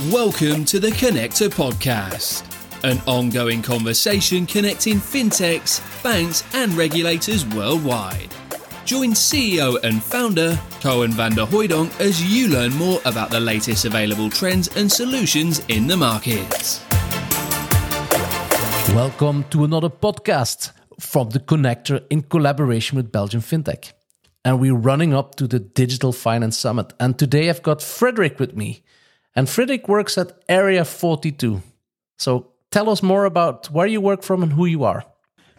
Welcome to the Connector Podcast, an ongoing conversation connecting fintechs, banks, and regulators worldwide. Join CEO and founder Koen Vanderhoydonk as you learn more about the latest available trends and solutions in the markets. Welcome to another podcast from the Connector in collaboration with Belgian FinTech. And we're running up to the Digital Finance Summit. And today I've got Frederik with me. And Frederik works at Area 42. So tell us more about where you work from and who you are.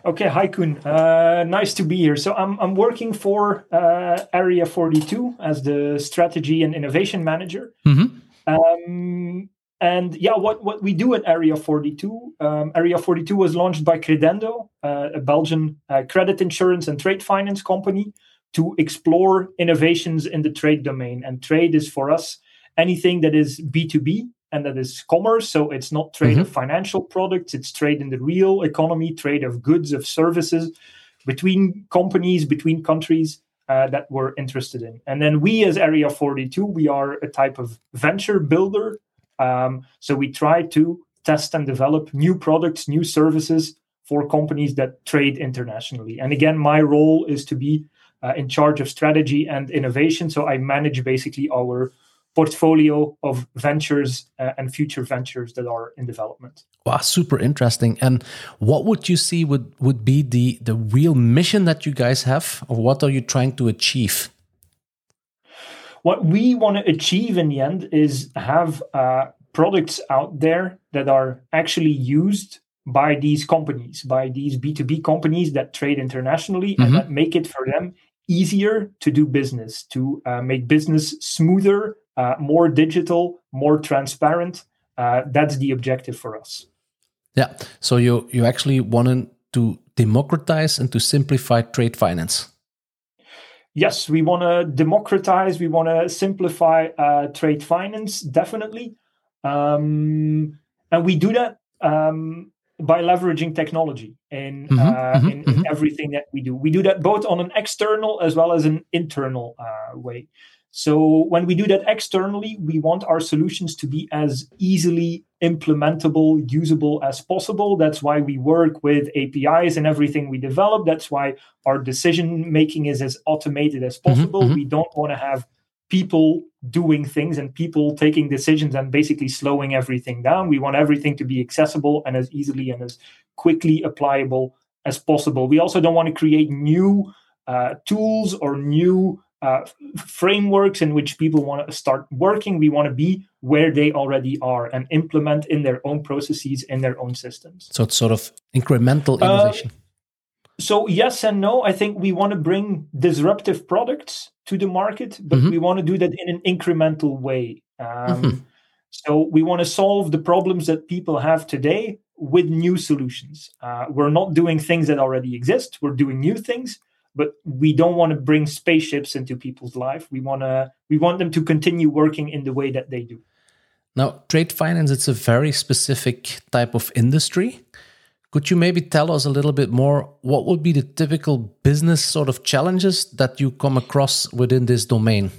Okay, hi Koen. Uh, nice to be here. So I'm I'm working for uh, Area 42 as the strategy and innovation manager. Mm-hmm. Um, and yeah, what what we do at Area 42? Um, Area 42 was launched by Credendo, uh, a Belgian uh, credit insurance and trade finance company, to explore innovations in the trade domain. And trade is for us anything that is B2B and that is commerce. So it's not trade mm-hmm. of financial products, it's trade in the real economy, trade of goods, of services between companies, between countries. Uh, that we're interested in. And then we, as Area 42, we are a type of venture builder. Um, so we try to test and develop new products, new services for companies that trade internationally. And again, my role is to be uh, in charge of strategy and innovation. So I manage basically our portfolio of ventures uh, and future ventures that are in development. Wow, super interesting. And what would you see would, would be the, the real mission that you guys have, or what are you trying to achieve? What we want to achieve in the end is have uh, products out there that are actually used by these companies, by these B2B companies that trade internationally mm-hmm. and that make it for them easier to do business, to uh, make business smoother, uh, more digital, more transparent. Uh, that's the objective for us. Yeah. So you you actually wanted to democratize and to simplify trade finance. Yes, we want to democratize. We want to simplify uh, trade finance, definitely, um, and we do that um, by leveraging technology in, mm-hmm, uh, mm-hmm, in, mm-hmm. everything that we do. We do that both on an external as well as an internal uh, way. So when we do that externally, we want our solutions to be as easily implementable, usable as possible. That's why we work with APIs and everything we develop. That's why our decision making is as automated as mm-hmm, possible. Mm-hmm. We don't want to have people doing things and people taking decisions and basically slowing everything down. We want everything to be accessible and as easily and as quickly applicable as possible. We also don't want to create new uh, tools or new uh, frameworks in which people want to start working. We want to be where they already are and implement in their own processes, in their own systems. So it's sort of incremental uh, innovation. Uh, so yes and no. I think we want to bring disruptive products to the market, but mm-hmm. we want to do that in an incremental way. Um, mm-hmm. So we want to solve the problems that people have today with new solutions. Uh, we're not doing things that already exist. We're doing new things but we don't want to bring spaceships into people's life. We want to we want them to continue working in the way that they do. Now trade finance it's a very specific type of industry. Could you maybe tell us a little bit more? What would be the typical business sort of challenges that you come across within this domain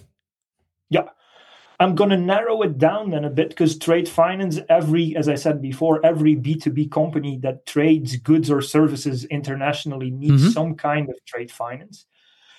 I'm going to narrow it down then a bit because trade finance, every, as I said before, every B2B company that trades goods or services internationally needs mm-hmm. some kind of trade finance.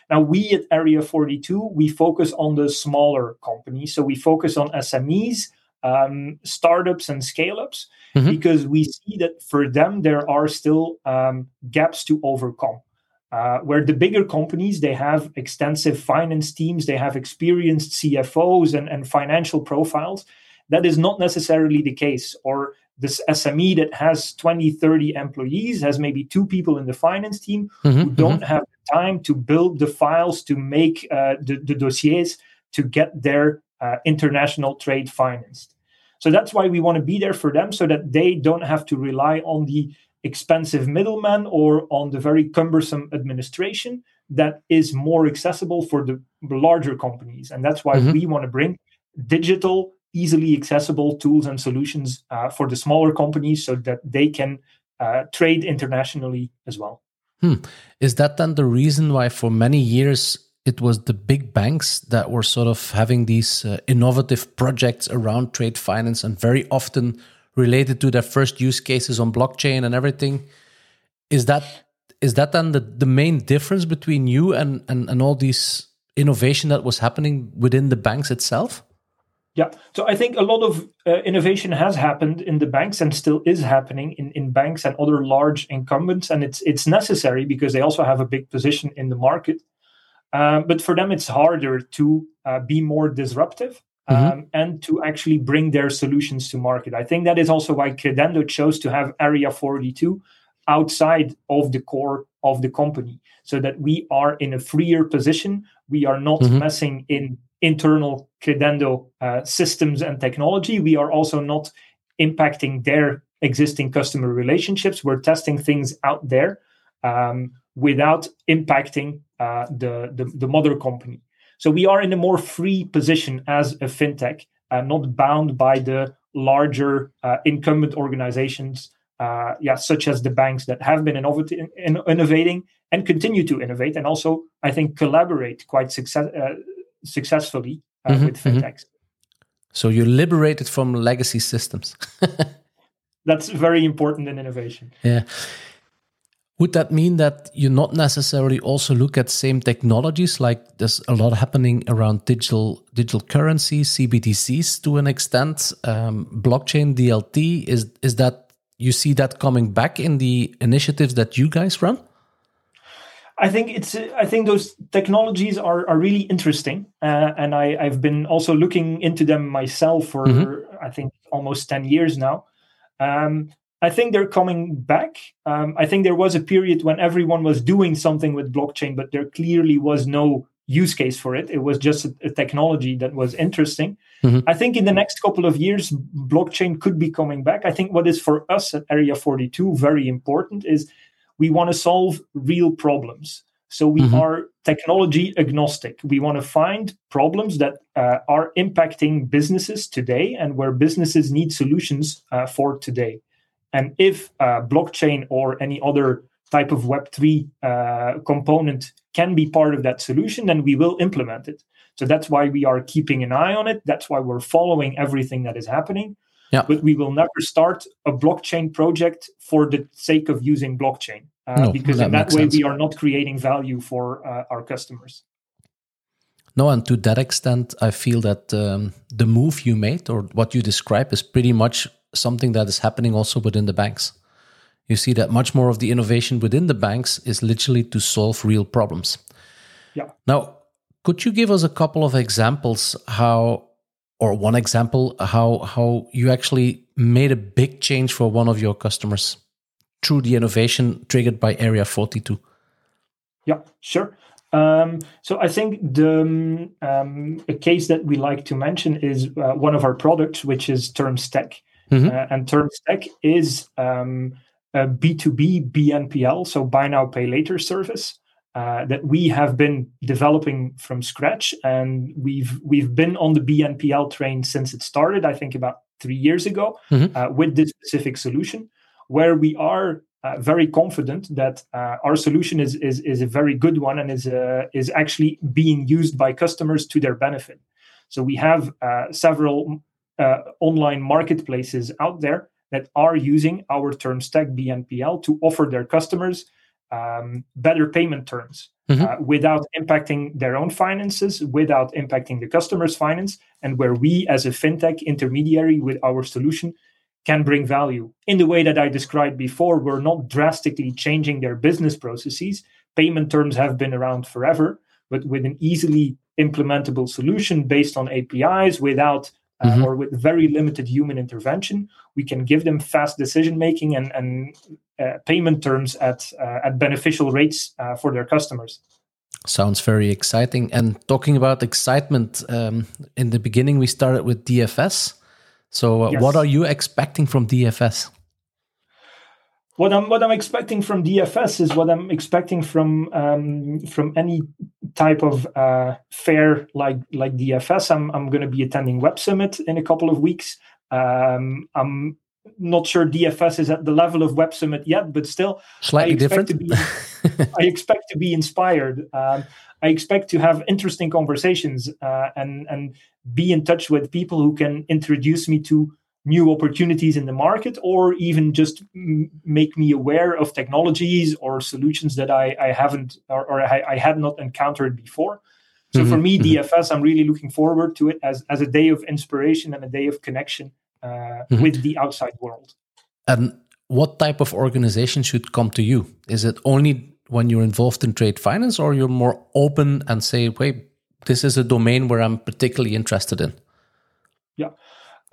Now, we at Area 42, we focus on the smaller companies. So we focus on SMEs, um, startups, and scale ups mm-hmm. because we see that for them, there are still um, gaps to overcome. Uh, where the bigger companies they have extensive finance teams they have experienced cfos and, and financial profiles that is not necessarily the case or this sme that has 20 30 employees has maybe two people in the finance team mm-hmm, who don't mm-hmm. have the time to build the files to make uh, the, the dossiers to get their uh, international trade financed so that's why we want to be there for them so that they don't have to rely on the expensive middleman or on the very cumbersome administration that is more accessible for the larger companies. And that's why mm-hmm. we want to bring digital, easily accessible tools and solutions uh, for the smaller companies so that they can uh, trade internationally as well. Hmm. Is that then the reason why, for many years, it was the big banks that were sort of having these uh, innovative projects around trade finance and very often related to their first use cases on blockchain and everything. Is that is that then the, the main difference between you and, and, and all these innovation that was happening within the banks itself? Yeah, so I think a lot of uh, innovation has happened in the banks and still is happening in, in banks and other large incumbents, and it's it's necessary because they also have a big position in the market. Um, but for them, it's harder to uh, be more disruptive um, mm-hmm. and to actually bring their solutions to market. I think that is also why Credendo chose to have Area 42 outside of the core of the company so that we are in a freer position. We are not mm-hmm. messing in internal Credendo uh, systems and technology. We are also not impacting their existing customer relationships. We're testing things out there um, without impacting uh, the, the, the mother company. So we are in a more free position as a fintech, uh, not bound by the larger uh, incumbent organizations, uh, yeah, such as the banks that have been innovating, innovating and continue to innovate, and also I think collaborate quite success, uh, successfully uh, mm-hmm, with mm-hmm. fintechs. So you're liberated from legacy systems. That's very important in innovation. Yeah. Would that mean that you not necessarily also look at same technologies? Like there's a lot happening around digital digital currency, CBDCs to an extent, um, blockchain, DLT. Is is that you see that coming back in the initiatives that you guys run? I think it's. I think those technologies are are really interesting, uh, and I I've been also looking into them myself for mm-hmm. I think almost ten years now. Um, I think they're coming back. Um, I think there was a period when everyone was doing something with blockchain, but there clearly was no use case for it. It was just a, a technology that was interesting. Mm-hmm. I think in the next couple of years, blockchain could be coming back. I think what is for us at Area 42 very important is we want to solve real problems. So we mm-hmm. are technology agnostic. We want to find problems that uh, are impacting businesses today and where businesses need solutions uh, for today. And if uh, blockchain or any other type of Web3 uh, component can be part of that solution, then we will implement it. So that's why we are keeping an eye on it. That's why we're following everything that is happening. Yeah. But we will never start a blockchain project for the sake of using blockchain, uh, no, because that in that way sense. we are not creating value for uh, our customers. No, and to that extent, I feel that um, the move you made or what you describe is pretty much something that is happening also within the banks. You see that much more of the innovation within the banks is literally to solve real problems. Yeah. Now, could you give us a couple of examples how or one example how how you actually made a big change for one of your customers through the innovation triggered by Area 42? Yeah, sure. Um, so I think the um, a case that we like to mention is uh, one of our products, which is Term TermStack. Mm-hmm. Uh, and TermStack is um, a B2B BNPL, so buy now, pay later service uh, that we have been developing from scratch, and we've we've been on the BNPL train since it started. I think about three years ago mm-hmm. uh, with this specific solution, where we are uh, very confident that uh, our solution is, is is a very good one and is uh, is actually being used by customers to their benefit. So we have uh, online marketplaces out there that are using our TermStack BNPL to offer their customers um, better payment terms mm-hmm. uh, without impacting their own finances, without impacting the customer's finance, and where we, as a fintech intermediary with our solution, can bring value. In the way that I described before, we're not drastically changing their business processes. Payment terms have been around forever, but with an easily implementable solution based on APIs without uh, mm-hmm. or with very limited human intervention, we can give them fast decision making and, and uh, payment terms at uh, at beneficial rates uh, for their customers. Sounds very exciting. And talking about excitement, um, in the beginning we started with DFS. So, uh, yes. what are you expecting from DFS? What I'm what I'm expecting from DFS is what I'm expecting from um, from any type of uh, fair like like DFS. I'm I'm going to be attending Web Summit in a couple of weeks. Um, I'm not sure DFS is at the level of Web Summit yet, but still, slightly different. Be, I expect to be inspired. Um, I expect to have interesting conversations uh, and and be in touch with people who can introduce me to new opportunities in the market or even just m- make me aware of technologies or solutions that I, I haven't or, or I, I, had not encountered before. So mm-hmm. for me, DFS, mm-hmm. I'm really looking forward to it as, as a day of inspiration and a day of connection uh, mm-hmm. with the outside world. And what type of organization should come to you? Is it only when you're involved in trade finance or you're more open and say, wait, this is a domain where I'm particularly interested in? Yeah.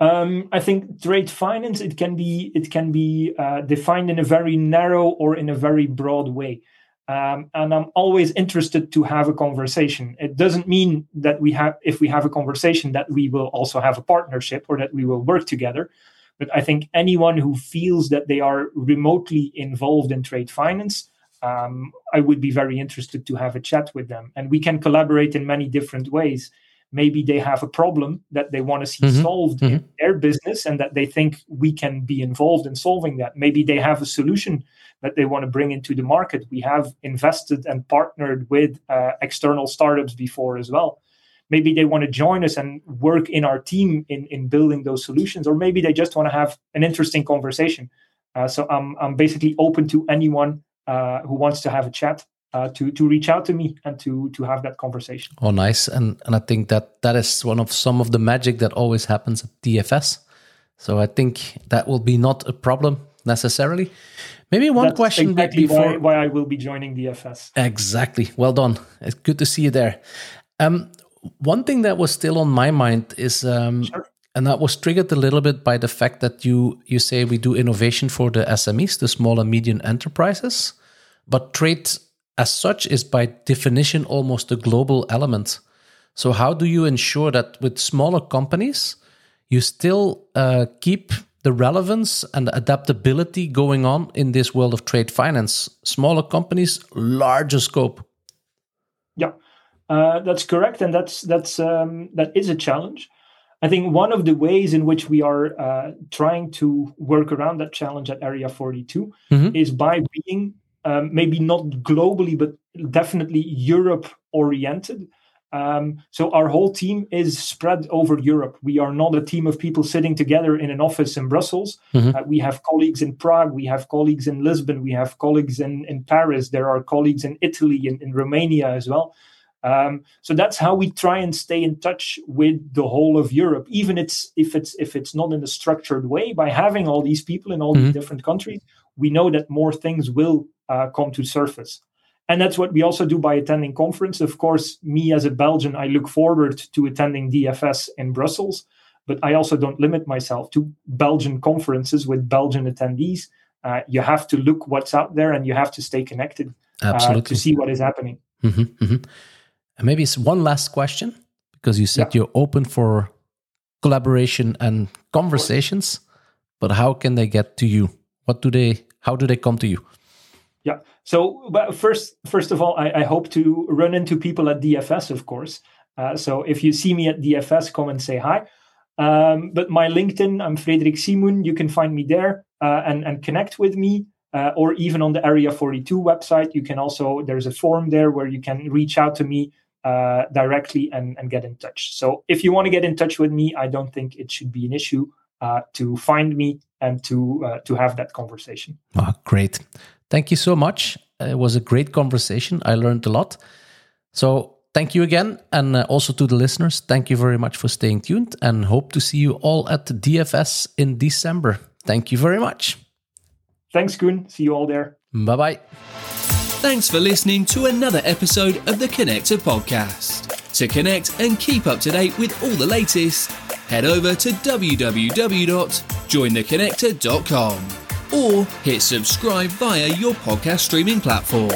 Um, I think trade finance it can be it can be uh, defined in a very narrow or in a very broad way, um, and I'm always interested to have a conversation. It doesn't mean that we have if we have a conversation that we will also have a partnership or that we will work together. But I think anyone who feels that they are remotely involved in trade finance, um, I would be very interested to have a chat with them, and we can collaborate in many different ways maybe they have a problem that they want to see mm-hmm. solved mm-hmm. in their business and that they think we can be involved in solving that. Maybe they have a solution that they want to bring into the market. We have invested and partnered with uh, external startups before as well. Maybe they want to join us and work in our team in, in building those solutions, or maybe they just want to have an interesting conversation. Uh, so I'm, I'm basically open to anyone uh, who wants to have a chat uh, to to reach out to me and to to have that conversation. Oh, nice! And and I think that that is one of some of the magic that always happens at DFS. So I think that will be not a problem necessarily. Maybe one That's question exactly before why, why, I will be joining DFS. Exactly. Well done. It's good to see you there. Um, one thing that was still on my mind is, um, sure. and that was triggered a little bit by the fact that you you say we do innovation for the SMEs, the small and medium enterprises, but trade as such is by definition almost a global element. So, how do you ensure that with smaller companies, you still uh, keep the relevance and the adaptability going on in this world of trade finance? Smaller companies, larger scope. Yeah, uh, that's correct, and that's that's um, that is a challenge. I think one of the ways in which we are uh, trying to work around that challenge at Area 42 mm-hmm. is by being um, maybe not globally, but definitely Europe oriented. Um, so our whole team is spread over Europe. We are not a team of people sitting together in an office in Brussels. Mm-hmm. Uh, we have colleagues in Prague, we have colleagues in Lisbon, we have colleagues in, in Paris. There are colleagues in Italy, in, in Romania as well. Um, so that's how we try and stay in touch with the whole of Europe, even it's if it's if it's not in a structured way. By having all these people in all mm-hmm. these different countries, we know that more things will uh, come to surface. And that's what we also do by attending conference. Of course, me as a Belgian, I look forward to attending DFS in Brussels, but I also don't limit myself to Belgian conferences with Belgian attendees. Uh, you have to look what's out there and you have to stay connected uh, to see what is happening. Mm-hmm, mm-hmm. And maybe it's one last question because you said yeah. you're open for collaboration and conversations, but how can they get to you? What do they? How do they come to you? Yeah. So, first, first of all, I, I, hope to run into people at DFS, of course. Uh, so, if you see me at DFS, come and say hi. Um, but my LinkedIn, I'm Frederik Simon. You can find me there uh, and and connect with me. Uh, or even on the Area 42 website, you can also there's a form there where you can reach out to me uh, directly and, and get in touch. So, if you want to get in touch with me, I don't think it should be an issue uh, to find me and to uh, to have that conversation. Oh, great. Thank you so much. It was a great conversation. I learned a lot. So, thank you again. And uh, also to the listeners, thank you very much for staying tuned and hope to see you all at DFS in December. Thank you very much. Thanks, Koen. See you all there. Bye bye. Thanks for listening to another episode of the Connector Podcast. To connect and keep up to date with all the latest, head over to www.jointheconnector.com or hit subscribe via your podcast streaming platform.